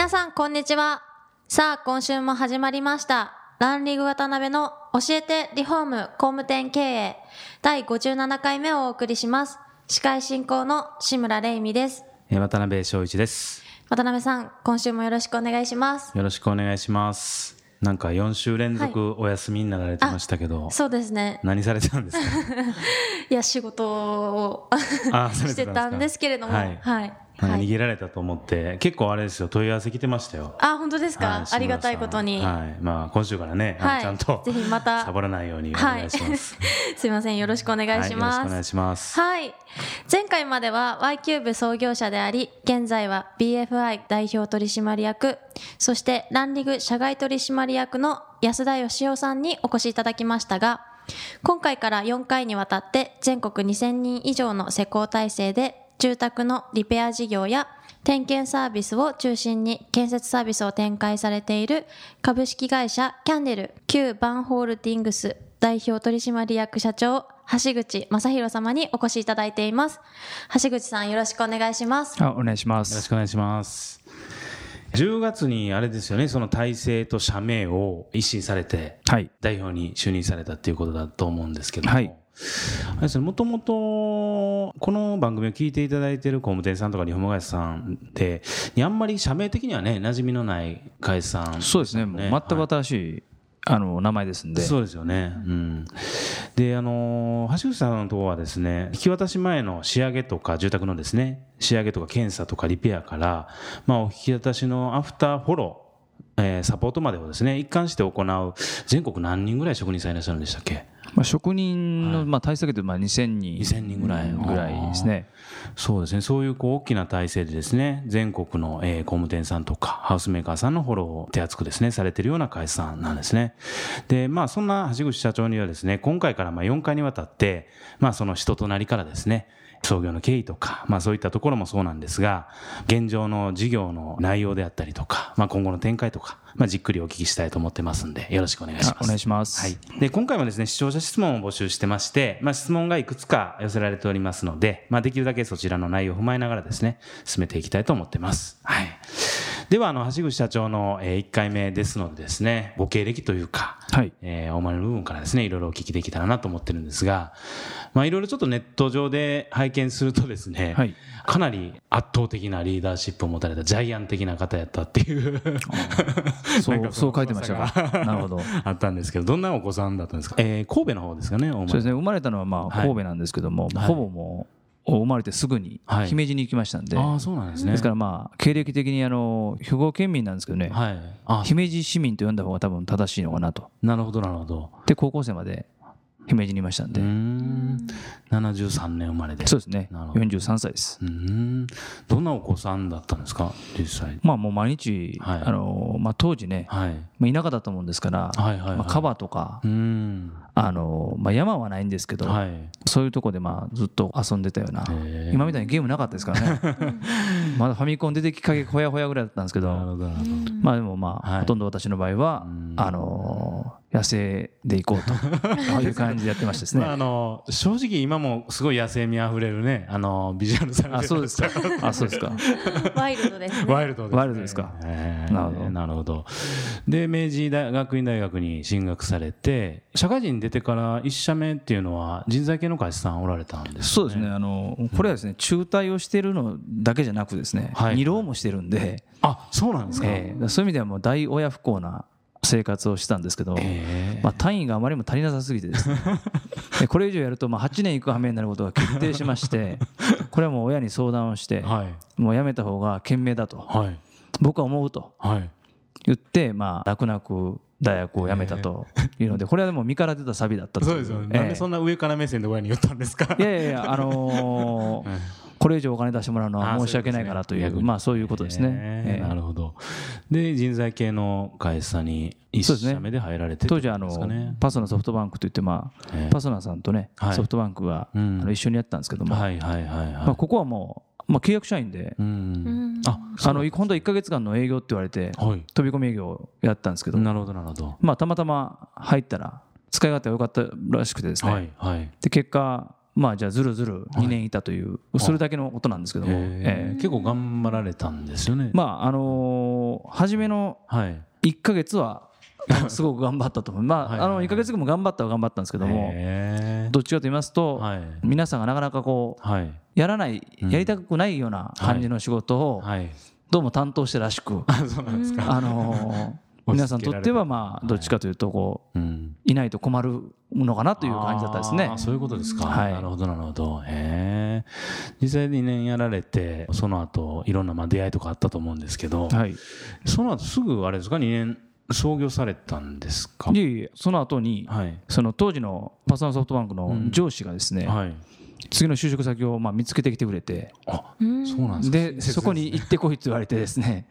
皆さんこんにちは。さあ今週も始まりました。ランリグ渡辺の教えてリフォーム工務店経営。第57回目をお送りします。司会進行の志村玲美です。渡辺翔一です。渡辺さん今週もよろしくお願いします。よろしくお願いします。なんか4週連続お休みになられてましたけど、はい、そうですね。何されてたんですか？いや仕事をしてたんですけれども。はい、はい逃げられたと思って、結構あれですよ問い合わせ来てましたよ。あ本当ですか、はい、ありがたいことに。はい。まあ今週からね、はい、ちゃんとぜひまた。サボらないようにお願いします、すいません。よろしくお願いします、よろしくお願いします。はい。前回までは Y キューブ創業者であり現在は BFI 代表取締役そしてランリグ社外取締役の安田義雄さんにお越しいただきましたが今回から4回にわたって全国2000人以上の施工体制で住宅のリペア事業や点検サービスを中心に建設サービスを展開されている株式会社キャンデル旧バンホールディングス代表取締役社長橋口正弘様にお越しいただいています。橋口さんよろしくお願いします。あお願いします。よろしくお願いします。10月にあれですよねその体制と社名を一新されて、はい、代表に就任されたっていうことだと思うんですけども、はいもともとこの番組を聞いていただいている工務店さんとか日本会社さんってあんまり社名的にはね馴染みのない会社さん、ね、そうですね。もう全く新しい、はい。あの名前ですんで。そうですよね、うん、であの橋口さんのところはですね引き渡し前の仕上げとか住宅のですね仕上げとか検査とかリペアから、まあ、お引き渡しのアフターフォロー、えー、サポートまでをですね一貫して行う全国何人ぐらい職人さんいらっしゃるんでしたっけ？まあ、職人の、まあ、体制でまあ2000人2000人ぐらい。ぐらいですね。そうですね。そういうこう大きな体制でですね全国の、えー、工務店さんとかハウスメーカーさんのフォローを手厚くですねされているような会社さんなんですね。でまあそんな橋口社長にはですね今回からまあ4回にわたってまあその人となりからですね創業の経緯とか、まあそういったところもそうなんですが、現状の事業の内容であったりとか、まあ今後の展開とか、まあじっくりお聞きしたいと思ってますんで、よろしくお願いします。お願いします。はい。で、今回もですね、視聴者質問を募集してまして、まあ質問がいくつか寄せられておりますので、まあできるだけそちらの内容を踏まえながらですね、進めていきたいと思ってます。はい。では、あの、橋口社長の1回目ですのでですね、ご経歴というか、はい。えー、大丸の部分からですね、いろいろお聞きできたらなと思ってるんですが、まあいろいろちょっとネット上で拝見するとですね、はい、かなり圧倒的なリーダーシップを持たれたジャイアン的な方やったっていう。そうそう書いてましたか？なるほど。あったんですけどどんなお子さんだったんですか、えー、神戸の方ですかねそうですね生まれたのはまあ神戸なんですけども、はい、ほぼもう生まれてすぐに姫路に行きましたんで、はい、あそうなんですね。ですからまあ経歴的にあの兵庫県民なんですけどね、はい、姫路市民と呼んだ方が多分正しいのかなと。なるほどなるほど。で高校生まで姫路にいましたんで。うん。73年生まれで。そうですね。43歳です。うん。どんなお子さんだったんですか？実際。まあもう毎日、はい、あのまあ、当時ね、はい。まあ、田舎だと思うんですから、はいはいはい。まあ、川とかうんあの、まあ、山はないんですけど、はい、そういうとこでまあずっと遊んでたような今みたいにゲームなかったですからね。まだファミコン出てきかけほやほやぐらいだったんですけどまあでもまあ、はい、ほとんど私の場合はあの野生で行こうと いう感じでやってましたですね、まあ、あの正直今もすごい野生味あふれるねあのビジュアルされてあそうですか。あそうですか。ワイルドですね。ワイルドです、ね、ワイルドですか、えー、なるほど。なるほど。で明治大学院大学に進学されて社会人出てから1社目っていうのは人材系の会社さんおられたんです、ね、そうですね。あのこれはですね中退をしてるのだけじゃなくですね、はい、二浪もしてるんで。あそうなんですか、えー、そういう意味ではもう大親不幸な生活をしたんですけど、まあ、単位があまりにも足りなさすぎてですね。でこれ以上やるとまあ8年いく羽目になることが決定しまして これはもう親に相談をして、もうやめた方が賢明だと、僕は思うと言って、まあ、楽なく大学を辞めたというので、これはでも身から出たサビだったと。そうですよ、ね、なんでそんな上から目線で親に言ったんですか？いやいやいやあのー これ以上お金出してもらうのは申し訳ないからという、まあそういうことですね。なるほど。で、人材系の会社に一社目で入られて、当時あの、パソナソフトバンクといって、まあ、パソナさんとね、ソフトバンクが、あの一緒にやったんですけども、はいはいはい。まあ、ここはもう、まあ、契約社員で、うん、ああの本当1か月間の営業って言われて、はい、飛び込み営業をやったんですけどなるほどなるほど、まあ、たまたま入ったら使い勝手が良かったらしくてですね、はいはい、で結果まあじゃあずるずる2年いたという、それだけのことなんですけども、えー、結構頑張られたんですよね。まああのー、初めの1か月は すごく頑張ったと思う。まああの1か月後も頑張ったは頑張ったんですけどもどっちかと言いますと、皆さんがなかなかこう、やらないやりたくないような感じの仕事を、どうも担当してらしく、あのー 皆さんにとってはまあどっちかというとこう、いないと困るのかなという感じだったですね。そういうことですか。はい、なるほどなるほど。へえ。実際2年やられてその後いろんなまあ出会いとかあったと思うんですけど、はい、その後すぐあれですか？2年創業されたんですか？いえいえその後に、はい、その当時のパソナソフトバンクの上司がですね。うんはい。次の就職先をまあ見つけてきてくれて。あそうなんですでそこに行ってこいって言われてですね。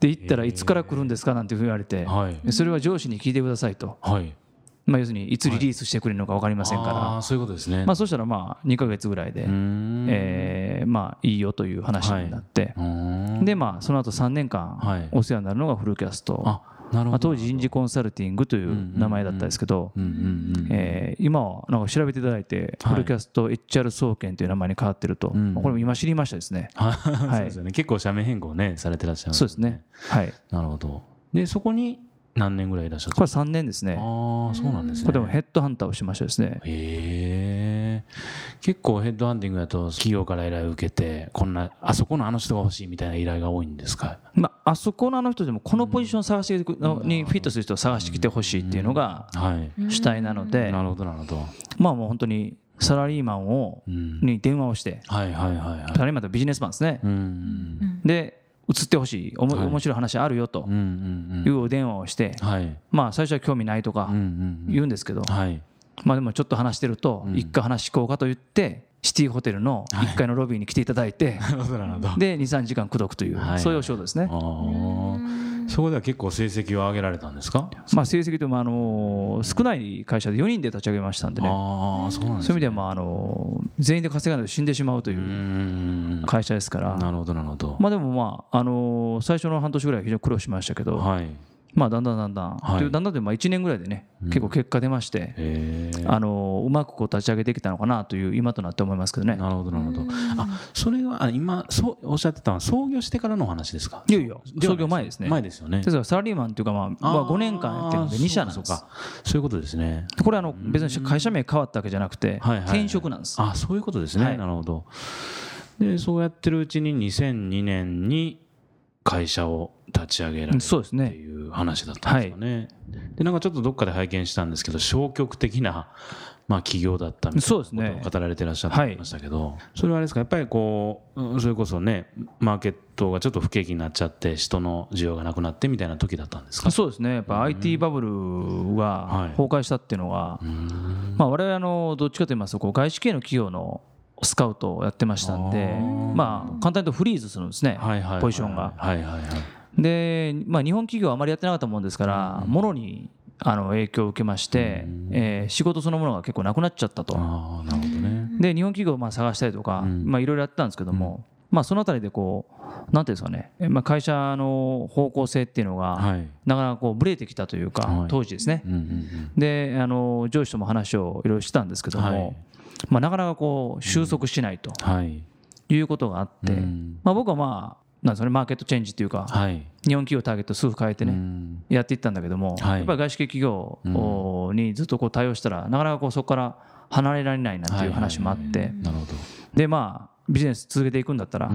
で行ったらいつから来るんですかなんて言われて、それは上司に聞いてくださいと。まあ、要するにいつリリースしてくれるのか分かりませんから、はい、そういうことですね、まあ、そしたらまあ2か月ぐらいで、えー、まあいいよという話になって、はい、でまあその後3年間お世話になるのがフルキャスト、まあ、当時人事コンサルティングという名前だったんですけど今はなんか調べていただいて、フルキャスト HR 総研という名前に変わってると、これも今知りましたですね、はい、ね、結構社名変更ねされてらっしゃる、そうですね。はい。なるほど。でそこに何年ぐらいいらっしゃったこれ3年ですね。ああそうなんですね。これでもヘッドハンターをしましたですね。へえ結構ヘッドハンティングだと企業から依頼を受けてこんなあそこのあの人が欲しいみたいな依頼が多いんですか？まああそこのあの人でもこのポジション探してにフィットする人を探してきてほしいっていうのが主体なのでなるほどなるほど。まあもう本当にサラリーマンを、に電話をして、はいはいはいサラリーマンとビジネスマンですね、で移ってほしいおも、はい、面白い話あるよというお電話をして、はい、まあ最初は興味ないとか言うんですけど、はい、まあでもちょっと話してると一回話聞こうかと言ってシティホテルの1階のロビーに来ていただいて、で23時間口説くという、そういうお仕事ですね。そこでは結構成績を上げられたんですか、まあ、成績でもあの少ない会社で4人で立ち上げましたんでね。あそうなんです、ね、そういう意味ではまああの全員で稼がないと死んでしまうという会社ですから。なるほどなるほど。まあでもまああの最初の半年ぐらい非常に苦労しましたけど、はいまあ、だんだんだんだん、はい、だんだんでまあ1年ぐらいでね、結構結果出まして、あのうまくこう立ち上げてきたのかなという今となって思いますけどね。なるほどなるほど。あそれは今そうおっしゃってたのは創業してからのお話ですか？いやいや創業前ですね。前ですよね。ですからサラリーマンというか、まあまあ、5年間やってるので2社なんですそうそういうことですね。これあの別に会社名変わったわけじゃなくて、転職なんです。あそういうことですね。なるほど。でそうやってるうちに2002年に会社を立ち上げられるっていう話だったんですよね。でなんかちょっとどっかで拝見したんですけど消極的なまあ企業だったみたいなことを語られてらっしゃってましたけど、それはあれですか？やっぱりこうそれこそねマーケットがちょっと不景気になっちゃって人の需要がなくなってみたいな時だったんですか？そうですね。やっぱ IT バブルが崩壊したっていうのは、まあ我々あのどっちかと言いますとこう外資系の企業のスカウトをやってましたんでまあ簡単に言うとフリーズするんですねポジションが。で、まあ、日本企業はあまりやってなかったもんですからもろにあの影響を受けまして、えー、仕事そのものが結構なくなっちゃったと。なるほどね、で日本企業をまあ探したりとか、まあ、いろいろやったんですけども、まあ、そのあたりでこうなんていうんですかね、まあ、会社の方向性っていうのが、なかなかこうブレてきたというか、当時ですね、であの上司とも話をいろいろしたんですけども、まあ、なかなかこう収束しないとい。うことがあって、まあ、僕はまあなんですねマーケットチェンジというか、はい、日本企業ターゲットすぐ変えてね、やっていったんだけども、はい、やっぱり外資系企業にずっとこう対応したらなかなかこうそこから離れられないなんていう話もあって、でまあビジネス続けていくんだったら、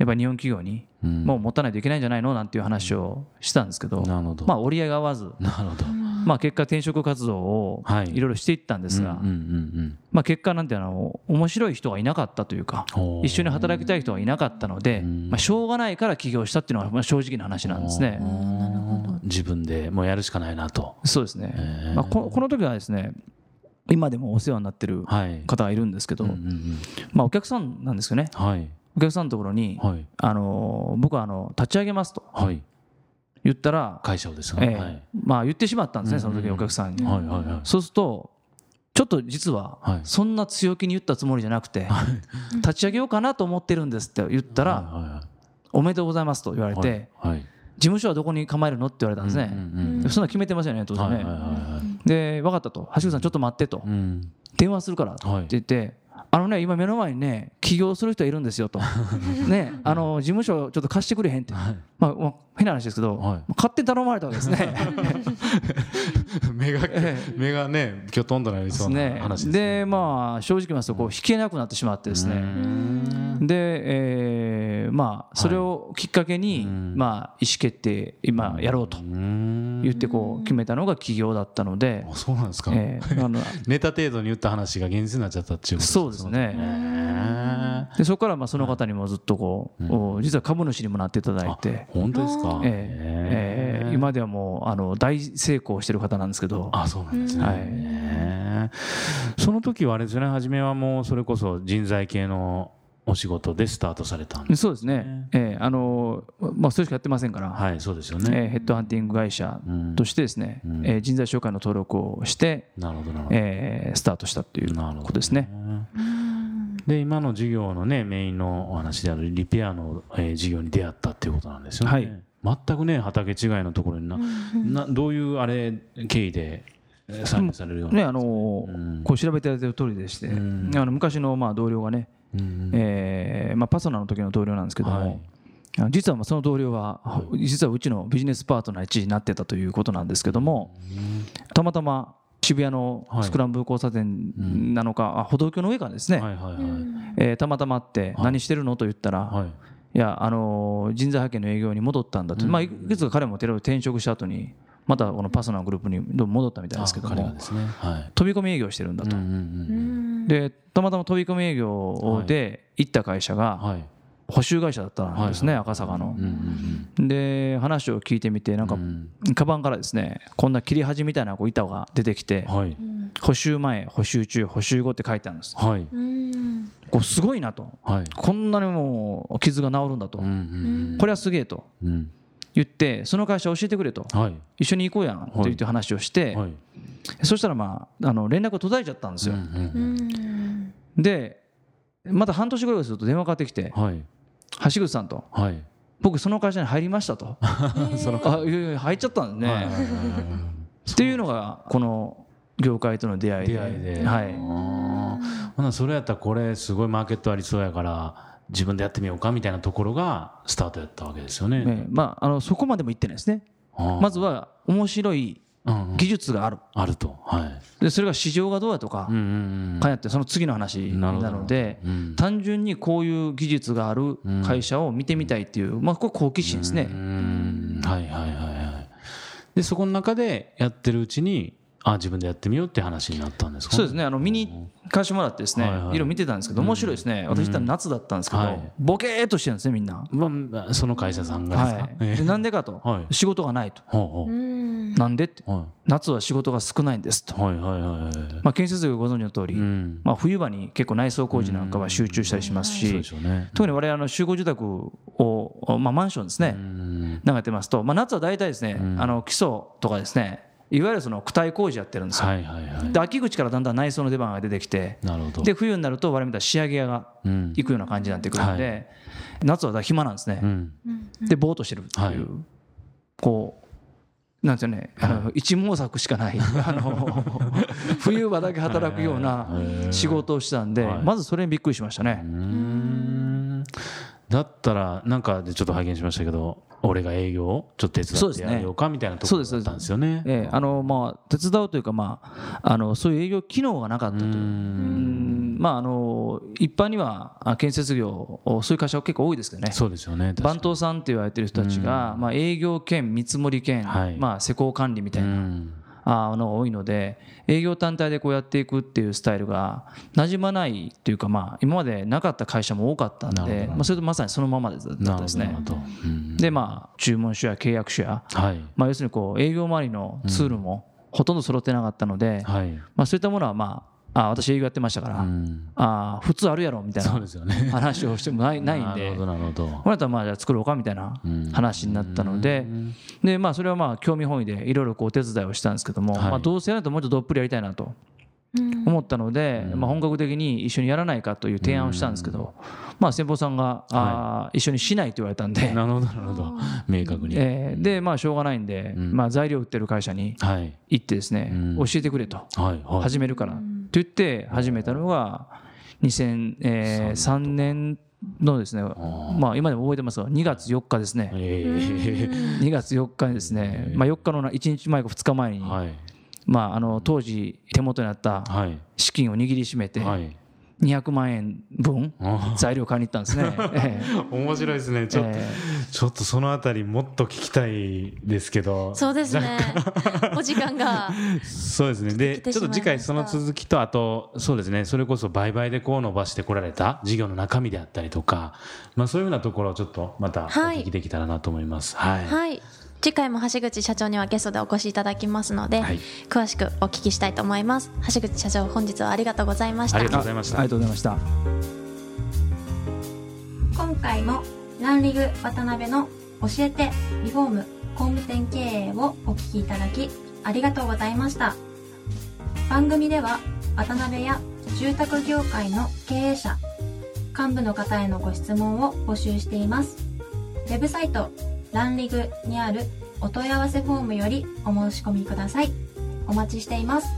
やっぱり日本企業にもう持たないといけないんじゃないのなんていう話をしたんですけど、まあ折り合いが合わずなるほど。まあ、結果転職活動をいろいろしていったんですが、まあ、結果なんてあの面白い人がいなかったというか一緒に働きたい人がいなかったので、まあ、しょうがないから起業したっていうのは正直な話なんですね。自分でもうやるしかないなと。そうですね、まあ、ここの時はですね今でもお世話になってる方がいるんですけど、まあ、お客さんなんですよね、はい、お客さんのところに、はい、あの僕はあの立ち上げますと、はい、言ったら会社をですね、えーまあ、言ってしまったんですね、その時お客さんに、はいはいはい、そうするとちょっと実はそんな強気に言ったつもりじゃなくて、立ち上げようかなと思ってるんですって言ったら、おめでとうございますと言われて、事務所はどこに構えるのって言われたんですね、そんな決めてますよね当然ね、で分かったと。橋口さんちょっと待ってと、電話するからって言って、あのね今目の前にね起業する人いるんですよと。ねあの事務所ちょっと貸してくれへんって、はい、まあ、まあ、変な話ですけど、はい、勝手に頼まれたわけですね。目が、目がねきょとんとなりそうな話です、ね、でまあ正直言いますとこう引けなくなってしまってですね。で、えー、まあそれをきっかけに、まあ意思決定今やろうと言ってこう決めたのが起業だったので。そうなんですか、えー、あの ネタ程度に言った話が現実になっちゃったっていうことそうですね。でそこからまあその方にもずっとこう、実は株主にもなっていただいて。本当ですか、えー、えー、今ではもうあの大成功してる方なんですけど。あそうなんですね、はい、その時はあれですね。初めはもうそれこそ人材系のお仕事でスタートされたんです、ね、そうですね、えーあのまあ、それしかやってませんから、はいそうですよね。えー、ヘッドハンティング会社としてですね、うん、えー、人材紹介の登録をしてなるほどなるほど、えー、スタートしたということですね。で今の事業のねメインのお話であるリペアの、えー、事業に出会ったっていうことなんですよね。はい。全くね畑違いのところにな,、などういうあれ経緯で参加されるようなね。あのー、こう調べていただいた通りでして、あの昔のまあ同僚がね、えーまあ、パソナの時の同僚なんですけども、はい、実はまあその同僚は、実はうちのビジネスパートナー1位になってたということなんですけども、たまたま渋谷のスクランブル交差点なのか、あ歩道橋の上からですね、えたまたま会って「何してるの?」と言ったら、い。やあの人材派遣の営業に戻ったんだと、まあ、いくつか彼も転職した後にまたこのパソナのグループに戻ったみたいですけども、飛び込み営業してるんだと、でたまたま飛び込み営業で行った会社が補修会社だったんですね、赤坂の、で話を聞いてみてなんか、カバンからですねこんな切り端みたいなこう板が出てきて、補修前補修中補修後って書いてあるんです、はい、こうすごいなと、こんなにも傷が治るんだと、これはすげえと、言ってその会社教えてくれと、はい、一緒に行こうやんと言って話をして、はい、そしたらまああの連絡が途絶えちゃったんですよ。でまた半年ぐらいすると電話かかってきて、はい、橋口さんと、はい、僕その会社に入りましたと。その あいやいや入っちゃったんですね。っていうのがこの業界との出会いで。出会いで。はい、ほなそれやったらこれすごいマーケットありそうやから自分でやってみようかみたいなところがスタートやったわけですよね。ねまあ、あのそこまでも言ってないですね。まずは面白い技術がある、あると、はい、でそれが市場がどうやとか、かやってその次の話なので、うん、単純にこういう技術がある会社を見てみたいっていう、まあ、これ好奇心ですね。はいはいはいはい。でそこの中でやってるうちにあ自分でやってみようって話になったんですか、ね、そうですね。あの見に貸してもらってですね、はいはい、色見てたんですけど面白いですね、私行ったら夏だったんですけど、はい、ボケーっとしてるんですねみんな、まあ、その会社さんがですか、はい。でなんでかと、はい、仕事がないと、ほうなんでって、はい、夏は仕事が少ないんですと、はいはいはいまあ、建設業ご存知の通り、うん、まあ、冬場に結構内装工事なんかは集中したりしますし、うんね、特に我々の集合住宅を、まあ、マンションですね、流れてますと、まあ、夏は大体ですね、あの基礎とかですねいわゆるその躯体工事やってるんですよ、はいはいはい、で秋口からだんだん内装の出番が出てきてで冬になると我々みたいな仕上げ屋が行くような感じになってくるんで、うんはい、夏は暇なんですね、うん、でぼーっとしてるっていう、はい、こうなんですよね、あの一毛作しかない あの冬場だけ働くような仕事をしたんで、まずそれにびっくりしましたね。だったらなんかでちょっと拝見しましたけど俺が営業をちょっと手伝ってやろうかみたいなところだったんですよね。ええ、あのまあ手伝うというかまああのそういう営業機能がなかったという。うんまああの一般には建設業そういう会社は結構多いですけどね。そうですよね。番頭さんって言われてる人たちがまあ営業兼見積もり兼、はい、まあ施工管理みたいな。あの多いので営業単体でこうやっていくっていうスタイルが馴染まないというかまあ今までなかった会社も多かったんでまあそれとまさにそのままだったですね。でまあ注文書や契約書やまあ要するにこう営業周りのツールもほとんど揃ってなかったので、はい、まあ、そういったものはまああ私営業やってましたから、うん、あ普通あるやろみたいな話をしてもない ないんで。これだったらまあじゃあ作ろうかみたいな話になったので。で、まあ、それはまあ興味本位でいろいろお手伝いをしたんですけども、まあ、どうせやるともうちょっとどっぷりやりたいなと思ったので、まあ、本格的に一緒にやらないかという提案をしたんですけど、まあ、先方さんが、あ一緒にしないと言われたんで。なるほどなるほど。明確に、えー、でまあしょうがないんで、まあ、材料売ってる会社に行ってですね、教えてくれと、始めるからと言って始めたのが2003年のですね、まあ今でも覚えてますが、2月4日ですね。2月4日にですね、まあ4日の1日前か2日前に、まあ、あの当時手元にあった資金を握りしめて、200万円分材料買いに行ったんですね。面白いですね。ちょっと、えー、ちょっとそのあたりもっと聞きたいですけど。そうですね。お時間が。そうですね。で、ちょっと次回その続きと、あと、そうですね。それこそ売買でこう伸ばしてこられた事業の中身であったりとか、まあそういうようなところをちょっとまたお聞きできたらなと思います。はい。はい、次回も橋口社長にはゲストでお越しいただきますので、はい、詳しくお聞きしたいと思います。橋口社長本日はありがとうございました。ありがとうございました。ありがとうございました。今回もランリグ渡辺の教えてリフォーム工務店経営をお聞きいただきありがとうございました。番組では渡辺や住宅業界の経営者幹部の方へのご質問を募集しています。ウェブサイトランリグにあるお問い合わせフォームよりお申し込みください。お待ちしています。